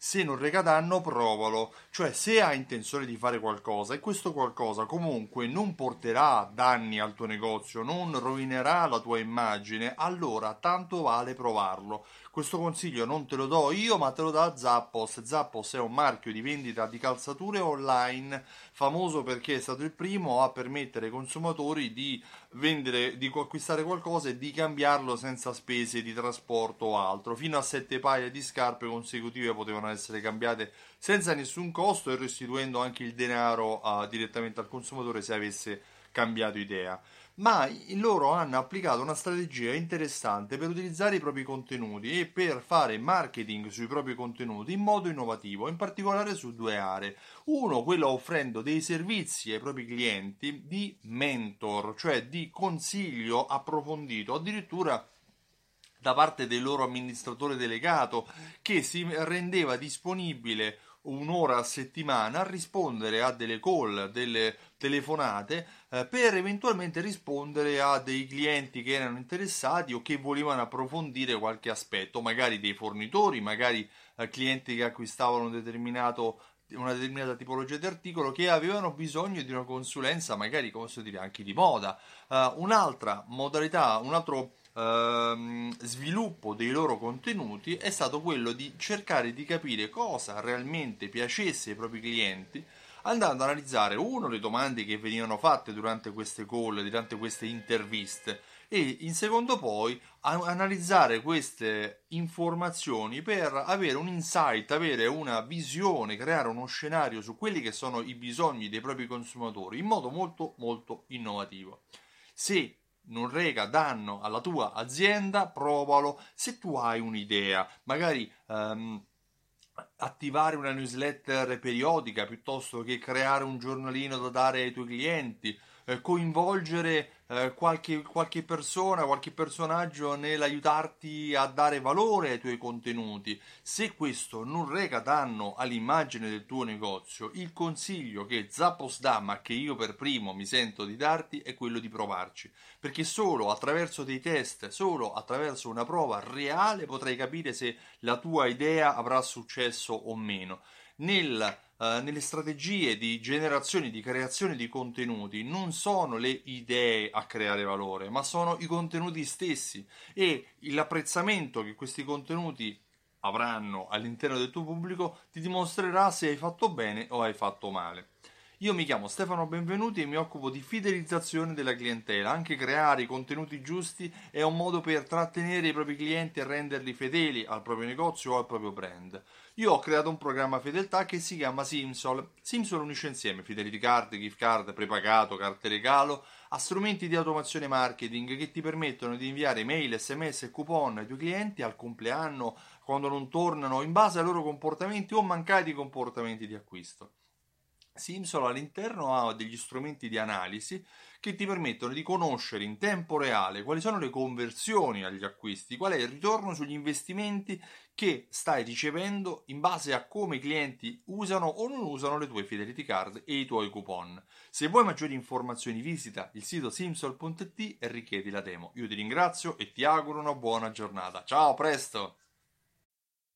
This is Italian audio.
Se non reca danno provalo, cioè se hai intenzione di fare qualcosa e questo qualcosa comunque non porterà danni al tuo negozio, non rovinerà la tua immagine, allora tanto vale provarlo. Questo consiglio non te lo do io, ma te lo dà Zappos. Zappos è un marchio di vendita di calzature online famoso perché è stato il primo a permettere ai consumatori di vendere, di acquistare qualcosa e di cambiarlo senza spese di trasporto o altro. Fino a sette paia di scarpe consecutive potevano essere cambiate senza nessun costo e restituendo anche il denaro uh, direttamente al consumatore se avesse cambiato idea ma loro hanno applicato una strategia interessante per utilizzare i propri contenuti e per fare marketing sui propri contenuti in modo innovativo, in particolare su due aree. Uno, quello offrendo dei servizi ai propri clienti di mentor, cioè di consiglio approfondito, addirittura da parte del loro amministratore delegato che si rendeva disponibile un'ora a settimana a rispondere a delle call, delle telefonate eh, per eventualmente rispondere a dei clienti che erano interessati o che volevano approfondire qualche aspetto, magari dei fornitori, magari eh, clienti che acquistavano un determinato una determinata tipologia di articolo che avevano bisogno di una consulenza magari come posso dire anche di moda. Uh, un'altra modalità un altro ehm, sviluppo dei loro contenuti è stato quello di cercare di capire cosa realmente piacesse ai propri clienti andando ad analizzare uno le domande che venivano fatte durante queste call, durante queste interviste e in secondo poi analizzare queste informazioni per avere un insight, avere una visione, creare uno scenario su quelli che sono i bisogni dei propri consumatori in modo molto molto innovativo. Se non rega danno alla tua azienda, provalo. Se tu hai un'idea, magari um, attivare una newsletter periodica piuttosto che creare un giornalino da dare ai tuoi clienti, eh, coinvolgere eh, qualche, qualche, persona, qualche personaggio nell'aiutarti a dare valore ai tuoi contenuti. Se questo non reca danno all'immagine del tuo negozio, il consiglio che Zappos dà, ma che io per primo mi sento di darti, è quello di provarci. Perché solo attraverso dei test, solo attraverso una prova reale potrai capire se la tua idea avrà successo o meno. Nel Uh, nelle strategie di generazione, di creazione di contenuti non sono le idee a creare valore, ma sono i contenuti stessi e l'apprezzamento che questi contenuti avranno all'interno del tuo pubblico ti dimostrerà se hai fatto bene o hai fatto male. Io mi chiamo Stefano Benvenuti e mi occupo di fidelizzazione della clientela. Anche creare i contenuti giusti è un modo per trattenere i propri clienti e renderli fedeli al proprio negozio o al proprio brand. Io ho creato un programma fedeltà che si chiama Simsol. Simsol unisce insieme fidelity card, gift card, prepagato, carte regalo a strumenti di automazione marketing che ti permettono di inviare mail, sms e coupon ai tuoi clienti al compleanno, quando non tornano, in base ai loro comportamenti o mancati comportamenti di acquisto. Simsol all'interno ha degli strumenti di analisi che ti permettono di conoscere in tempo reale quali sono le conversioni agli acquisti, qual è il ritorno sugli investimenti che stai ricevendo in base a come i clienti usano o non usano le tue fidelity card e i tuoi coupon. Se vuoi maggiori informazioni visita il sito simsol.it e richiedi la demo. Io ti ringrazio e ti auguro una buona giornata. Ciao, a presto!